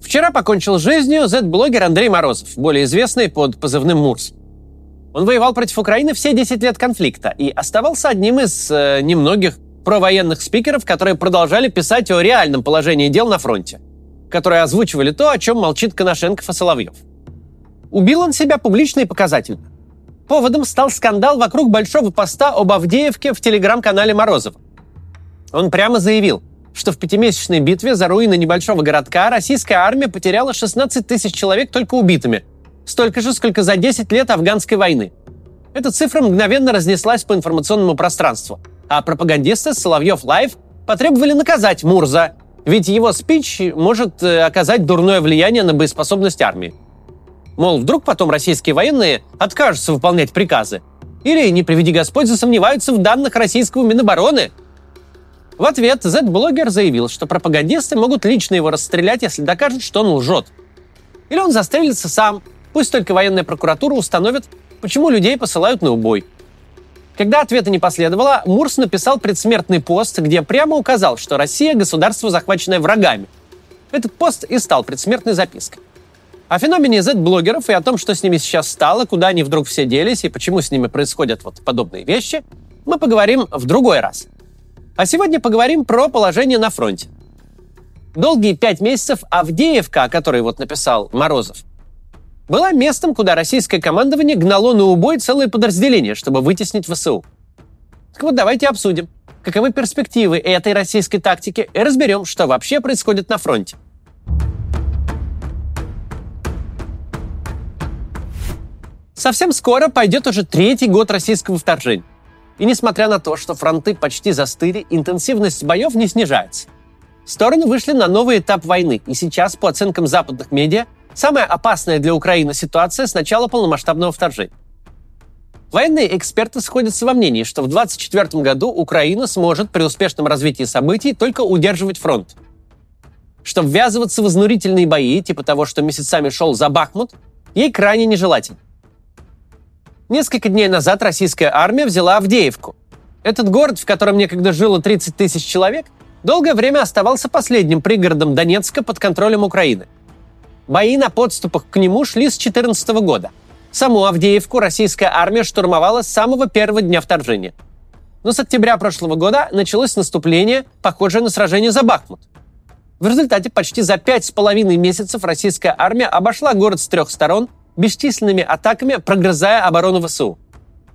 Вчера покончил жизнью Z-блогер Андрей Морозов, более известный под позывным Мурс. Он воевал против Украины все 10 лет конфликта и оставался одним из э, немногих провоенных спикеров, которые продолжали писать о реальном положении дел на фронте, которые озвучивали то, о чем молчит Коношенков и Соловьев. Убил он себя публично и показательно. Поводом стал скандал вокруг большого поста об Авдеевке в телеграм-канале Морозова. Он прямо заявил, что в пятимесячной битве за руины небольшого городка российская армия потеряла 16 тысяч человек только убитыми. Столько же, сколько за 10 лет афганской войны. Эта цифра мгновенно разнеслась по информационному пространству. А пропагандисты Соловьев Лайв потребовали наказать Мурза, ведь его спич может э, оказать дурное влияние на боеспособность армии. Мол, вдруг потом российские военные откажутся выполнять приказы. Или, не приведи Господь, засомневаются в данных российского Минобороны – в ответ Z-блогер заявил, что пропагандисты могут лично его расстрелять, если докажут, что он лжет. Или он застрелится сам, пусть только военная прокуратура установит, почему людей посылают на убой. Когда ответа не последовало, Мурс написал предсмертный пост, где прямо указал, что Россия – государство, захваченное врагами. Этот пост и стал предсмертной запиской. О феномене Z-блогеров и о том, что с ними сейчас стало, куда они вдруг все делись и почему с ними происходят вот подобные вещи, мы поговорим в другой раз – а сегодня поговорим про положение на фронте. Долгие пять месяцев Авдеевка, о которой вот написал Морозов, была местом, куда российское командование гнало на убой целые подразделения, чтобы вытеснить ВСУ. Так вот, давайте обсудим, каковы перспективы этой российской тактики и разберем, что вообще происходит на фронте. Совсем скоро пойдет уже третий год российского вторжения. И несмотря на то, что фронты почти застыли, интенсивность боев не снижается. Стороны вышли на новый этап войны, и сейчас, по оценкам западных медиа, самая опасная для Украины ситуация с начала полномасштабного вторжения. Военные эксперты сходятся во мнении, что в 2024 году Украина сможет при успешном развитии событий только удерживать фронт. Что ввязываться в изнурительные бои, типа того, что месяцами шел за Бахмут, ей крайне нежелательно. Несколько дней назад российская армия взяла Авдеевку. Этот город, в котором некогда жило 30 тысяч человек, долгое время оставался последним пригородом Донецка под контролем Украины. Бои на подступах к нему шли с 2014 года. Саму Авдеевку российская армия штурмовала с самого первого дня вторжения. Но с октября прошлого года началось наступление, похожее на сражение за Бахмут. В результате почти за пять с половиной месяцев российская армия обошла город с трех сторон бесчисленными атаками прогрызая оборону ВСУ.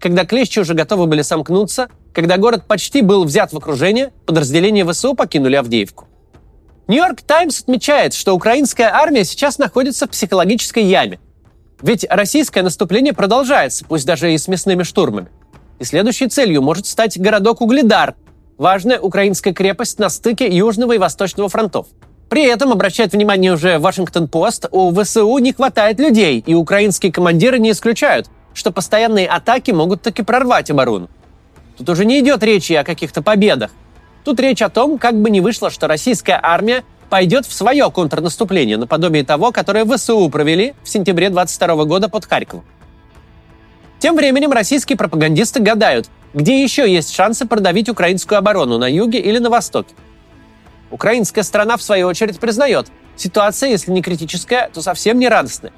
Когда клещи уже готовы были сомкнуться, когда город почти был взят в окружение, подразделения ВСУ покинули Авдеевку. Нью-Йорк Таймс отмечает, что украинская армия сейчас находится в психологической яме. Ведь российское наступление продолжается, пусть даже и с мясными штурмами. И следующей целью может стать городок Угледар, важная украинская крепость на стыке Южного и Восточного фронтов – при этом, обращает внимание уже Вашингтон-Пост, у ВСУ не хватает людей, и украинские командиры не исключают, что постоянные атаки могут таки прорвать оборону. Тут уже не идет речи о каких-то победах. Тут речь о том, как бы ни вышло, что российская армия пойдет в свое контрнаступление, наподобие того, которое ВСУ провели в сентябре 22 года под Харьковом. Тем временем российские пропагандисты гадают, где еще есть шансы продавить украинскую оборону на юге или на востоке. Украинская страна, в свою очередь, признает, ситуация, если не критическая, то совсем не радостная.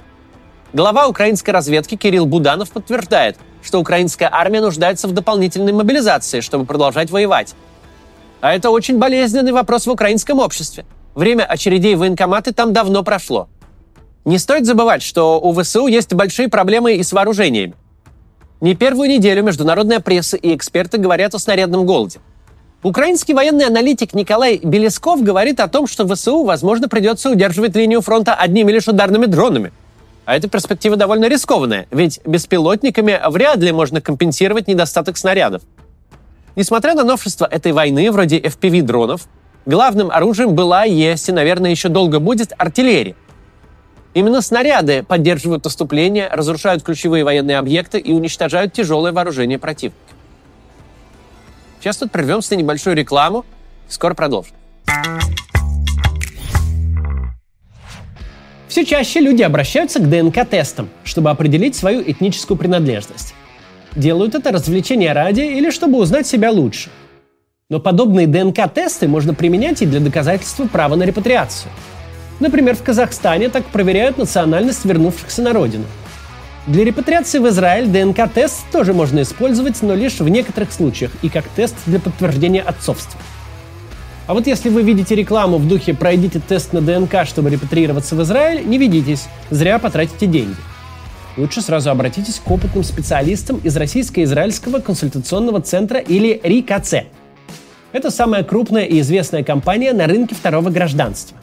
Глава украинской разведки Кирилл Буданов подтверждает, что украинская армия нуждается в дополнительной мобилизации, чтобы продолжать воевать. А это очень болезненный вопрос в украинском обществе. Время очередей в военкоматы там давно прошло. Не стоит забывать, что у ВСУ есть большие проблемы и с вооружениями. Не первую неделю международная пресса и эксперты говорят о снарядном голоде – Украинский военный аналитик Николай Белесков говорит о том, что ВСУ, возможно, придется удерживать линию фронта одними лишь ударными дронами. А эта перспектива довольно рискованная, ведь беспилотниками вряд ли можно компенсировать недостаток снарядов. Несмотря на новшества этой войны, вроде FPV-дронов, главным оружием была, есть и, наверное, еще долго будет артиллерия. Именно снаряды поддерживают наступление, разрушают ключевые военные объекты и уничтожают тяжелое вооружение противника. Сейчас тут прервемся на небольшую рекламу. Скоро продолжим. Все чаще люди обращаются к ДНК-тестам, чтобы определить свою этническую принадлежность. Делают это развлечения ради или чтобы узнать себя лучше. Но подобные ДНК-тесты можно применять и для доказательства права на репатриацию. Например, в Казахстане так проверяют национальность вернувшихся на родину. Для репатриации в Израиль ДНК-тест тоже можно использовать, но лишь в некоторых случаях и как тест для подтверждения отцовства. А вот если вы видите рекламу в духе «пройдите тест на ДНК, чтобы репатриироваться в Израиль», не ведитесь, зря потратите деньги. Лучше сразу обратитесь к опытным специалистам из Российско-Израильского консультационного центра или РИКЦ. Это самая крупная и известная компания на рынке второго гражданства.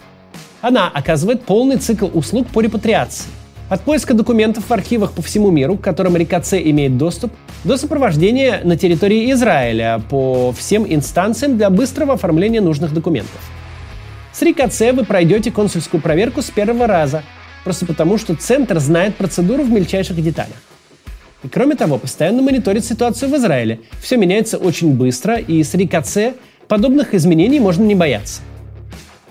Она оказывает полный цикл услуг по репатриации. От поиска документов в архивах по всему миру, к которым РИКЦ имеет доступ, до сопровождения на территории Израиля по всем инстанциям для быстрого оформления нужных документов. С РИКЦ вы пройдете консульскую проверку с первого раза, просто потому что центр знает процедуру в мельчайших деталях. И кроме того, постоянно мониторит ситуацию в Израиле. Все меняется очень быстро, и с РИКЦ подобных изменений можно не бояться.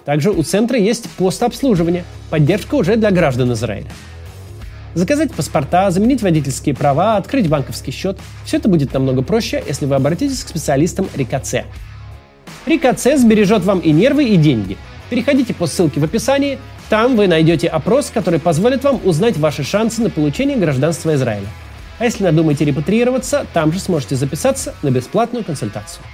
Также у центра есть пост обслуживания, поддержка уже для граждан Израиля. Заказать паспорта, заменить водительские права, открыть банковский счет – все это будет намного проще, если вы обратитесь к специалистам РИКЦ. РИКЦ сбережет вам и нервы, и деньги. Переходите по ссылке в описании, там вы найдете опрос, который позволит вам узнать ваши шансы на получение гражданства Израиля. А если надумаете репатриироваться, там же сможете записаться на бесплатную консультацию.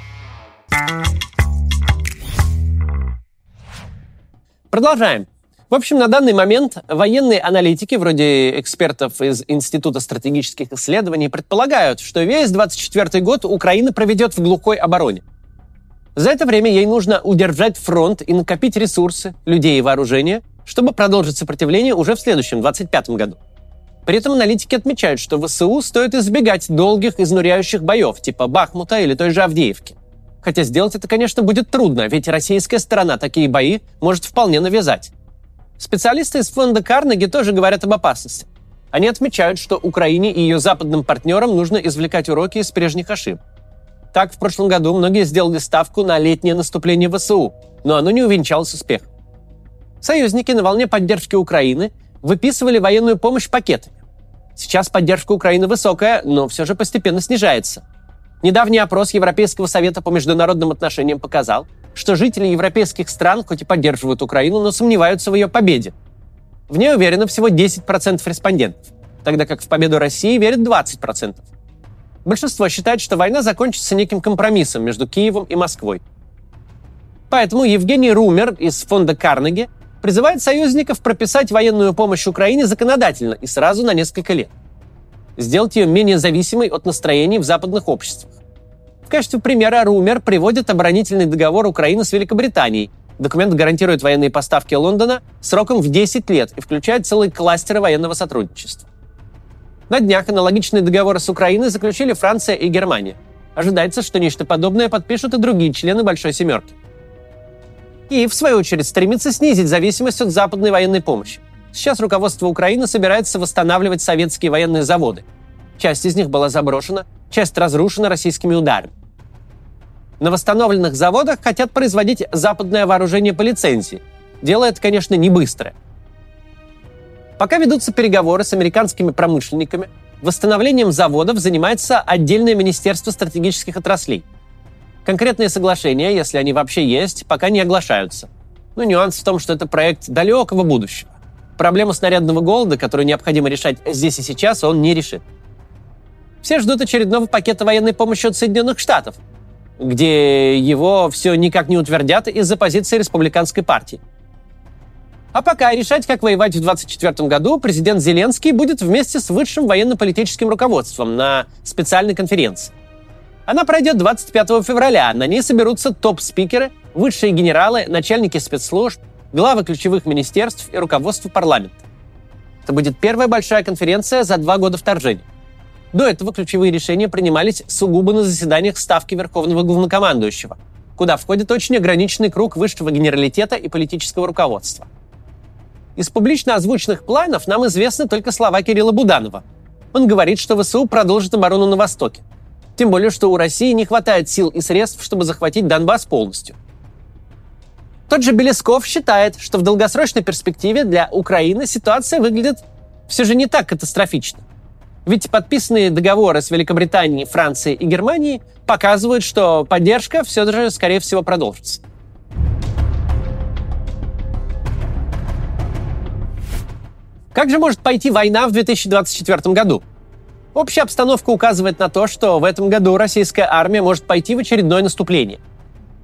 Продолжаем. В общем, на данный момент военные аналитики, вроде экспертов из Института стратегических исследований, предполагают, что весь 24 год Украина проведет в глухой обороне. За это время ей нужно удержать фронт и накопить ресурсы, людей и вооружение, чтобы продолжить сопротивление уже в следующем, 25 году. При этом аналитики отмечают, что ВСУ стоит избегать долгих, изнуряющих боев, типа Бахмута или той же Авдеевки. Хотя сделать это, конечно, будет трудно, ведь российская сторона такие бои может вполне навязать. Специалисты из фонда Карнеги тоже говорят об опасности. Они отмечают, что Украине и ее западным партнерам нужно извлекать уроки из прежних ошибок. Так, в прошлом году многие сделали ставку на летнее наступление ВСУ, но оно не увенчалось успехом. Союзники на волне поддержки Украины выписывали военную помощь пакетами. Сейчас поддержка Украины высокая, но все же постепенно снижается. Недавний опрос Европейского совета по международным отношениям показал, что жители европейских стран хоть и поддерживают Украину, но сомневаются в ее победе. В ней уверены всего 10% респондентов, тогда как в победу России верят 20%. Большинство считает, что война закончится неким компромиссом между Киевом и Москвой. Поэтому Евгений Румер из фонда Карнеги призывает союзников прописать военную помощь Украине законодательно и сразу на несколько лет. Сделать ее менее зависимой от настроений в западных обществах. В качестве примера Румер приводит оборонительный договор Украины с Великобританией. Документ гарантирует военные поставки Лондона сроком в 10 лет и включает целые кластеры военного сотрудничества. На днях аналогичные договоры с Украиной заключили Франция и Германия. Ожидается, что нечто подобное подпишут и другие члены Большой Семерки. И, в свою очередь, стремится снизить зависимость от западной военной помощи. Сейчас руководство Украины собирается восстанавливать советские военные заводы. Часть из них была заброшена, часть разрушена российскими ударами. На восстановленных заводах хотят производить западное вооружение по лицензии. Дело это, конечно, не быстрое. Пока ведутся переговоры с американскими промышленниками, восстановлением заводов занимается отдельное Министерство стратегических отраслей. Конкретные соглашения, если они вообще есть, пока не оглашаются. Но нюанс в том, что это проект далекого будущего. Проблему снарядного голода, которую необходимо решать здесь и сейчас, он не решит. Все ждут очередного пакета военной помощи от Соединенных Штатов, где его все никак не утвердят из-за позиции республиканской партии. А пока решать, как воевать в 2024 году, президент Зеленский будет вместе с высшим военно-политическим руководством на специальной конференции. Она пройдет 25 февраля. На ней соберутся топ-спикеры, высшие генералы, начальники спецслужб, главы ключевых министерств и руководство парламента. Это будет первая большая конференция за два года вторжения. До этого ключевые решения принимались сугубо на заседаниях Ставки Верховного Главнокомандующего, куда входит очень ограниченный круг высшего генералитета и политического руководства. Из публично озвученных планов нам известны только слова Кирилла Буданова. Он говорит, что ВСУ продолжит оборону на Востоке. Тем более, что у России не хватает сил и средств, чтобы захватить Донбасс полностью. Тот же Белесков считает, что в долгосрочной перспективе для Украины ситуация выглядит все же не так катастрофично. Ведь подписанные договоры с Великобританией, Францией и Германией показывают, что поддержка все же, скорее всего, продолжится. Как же может пойти война в 2024 году? Общая обстановка указывает на то, что в этом году российская армия может пойти в очередное наступление.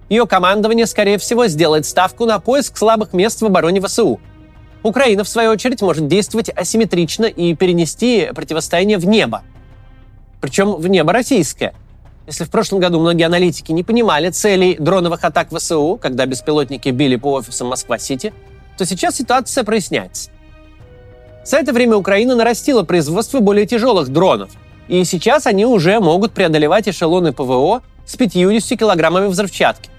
Ее командование, скорее всего, сделает ставку на поиск слабых мест в обороне ВСУ. Украина, в свою очередь, может действовать асимметрично и перенести противостояние в небо. Причем в небо российское. Если в прошлом году многие аналитики не понимали целей дроновых атак ВСУ, когда беспилотники били по офисам Москва-Сити, то сейчас ситуация проясняется. За это время Украина нарастила производство более тяжелых дронов, и сейчас они уже могут преодолевать эшелоны ПВО с 50 килограммами взрывчатки.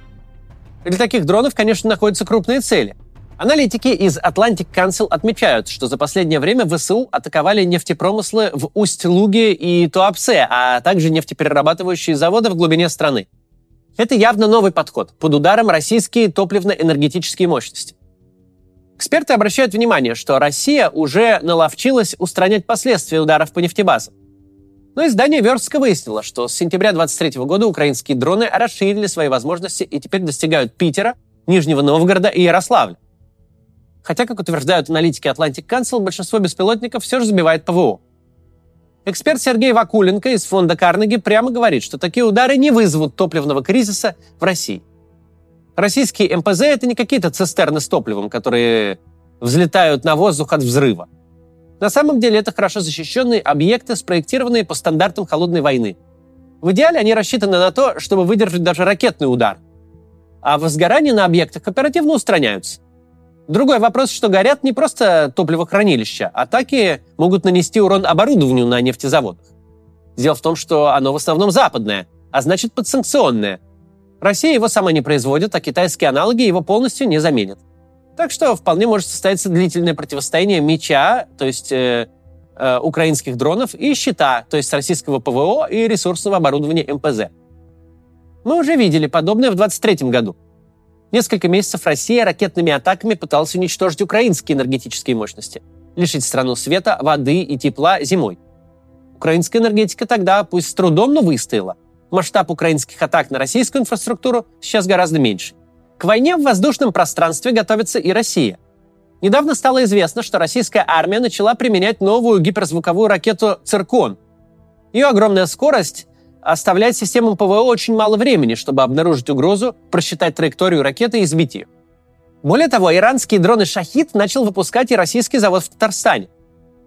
Для таких дронов, конечно, находятся крупные цели. Аналитики из Atlantic Council отмечают, что за последнее время ВСУ атаковали нефтепромыслы в Усть-Луге и Туапсе, а также нефтеперерабатывающие заводы в глубине страны. Это явно новый подход, под ударом российские топливно-энергетические мощности. Эксперты обращают внимание, что Россия уже наловчилась устранять последствия ударов по нефтебазам. Но издание Верстка выяснило, что с сентября 2023 года украинские дроны расширили свои возможности и теперь достигают Питера, Нижнего Новгорода и Ярославля. Хотя, как утверждают аналитики Atlantic Council, большинство беспилотников все же сбивает ПВО. Эксперт Сергей Вакуленко из фонда Карнеги прямо говорит, что такие удары не вызовут топливного кризиса в России – Российские МПЗ — это не какие-то цистерны с топливом, которые взлетают на воздух от взрыва. На самом деле это хорошо защищенные объекты, спроектированные по стандартам холодной войны. В идеале они рассчитаны на то, чтобы выдержать даже ракетный удар. А возгорания на объектах оперативно устраняются. Другой вопрос, что горят не просто топливохранилища, атаки могут нанести урон оборудованию на нефтезаводах. Дело в том, что оно в основном западное, а значит подсанкционное, Россия его сама не производит, а китайские аналоги его полностью не заменят. Так что вполне может состояться длительное противостояние меча, то есть э, э, украинских дронов, и щита, то есть российского ПВО и ресурсного оборудования МПЗ. Мы уже видели подобное в 2023 году. Несколько месяцев Россия ракетными атаками пыталась уничтожить украинские энергетические мощности, лишить страну света, воды и тепла зимой. Украинская энергетика тогда, пусть с трудом, но выстояла масштаб украинских атак на российскую инфраструктуру сейчас гораздо меньше. К войне в воздушном пространстве готовится и Россия. Недавно стало известно, что российская армия начала применять новую гиперзвуковую ракету «Циркон». Ее огромная скорость оставляет системам ПВО очень мало времени, чтобы обнаружить угрозу, просчитать траекторию ракеты и сбить ее. Более того, иранские дроны «Шахид» начал выпускать и российский завод в Татарстане.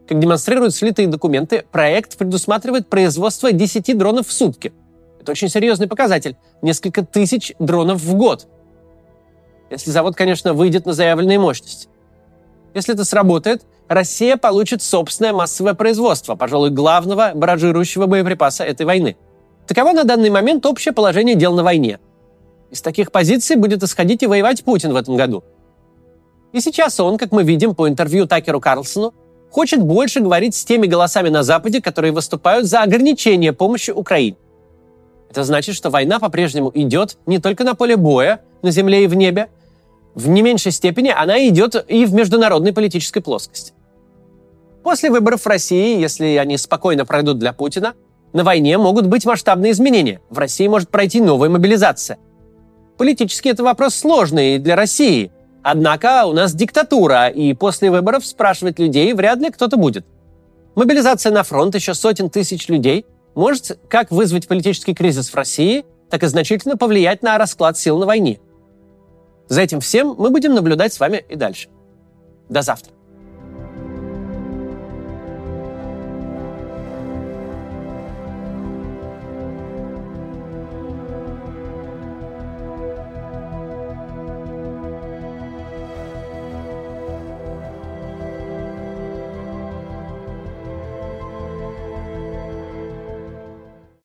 Как демонстрируют слитые документы, проект предусматривает производство 10 дронов в сутки – это очень серьезный показатель. Несколько тысяч дронов в год. Если завод, конечно, выйдет на заявленные мощности. Если это сработает, Россия получит собственное массовое производство, пожалуй, главного баражирующего боеприпаса этой войны. Таково на данный момент общее положение дел на войне. Из таких позиций будет исходить и воевать Путин в этом году. И сейчас он, как мы видим по интервью Такеру Карлсону, хочет больше говорить с теми голосами на Западе, которые выступают за ограничение помощи Украине. Это значит, что война по-прежнему идет не только на поле боя, на земле и в небе, в не меньшей степени она идет и в международной политической плоскости. После выборов в России, если они спокойно пройдут для Путина, на войне могут быть масштабные изменения. В России может пройти новая мобилизация. Политически это вопрос сложный для России. Однако у нас диктатура, и после выборов спрашивать людей вряд ли кто-то будет. Мобилизация на фронт еще сотен тысяч людей – может как вызвать политический кризис в России, так и значительно повлиять на расклад сил на войне. За этим всем мы будем наблюдать с вами и дальше. До завтра.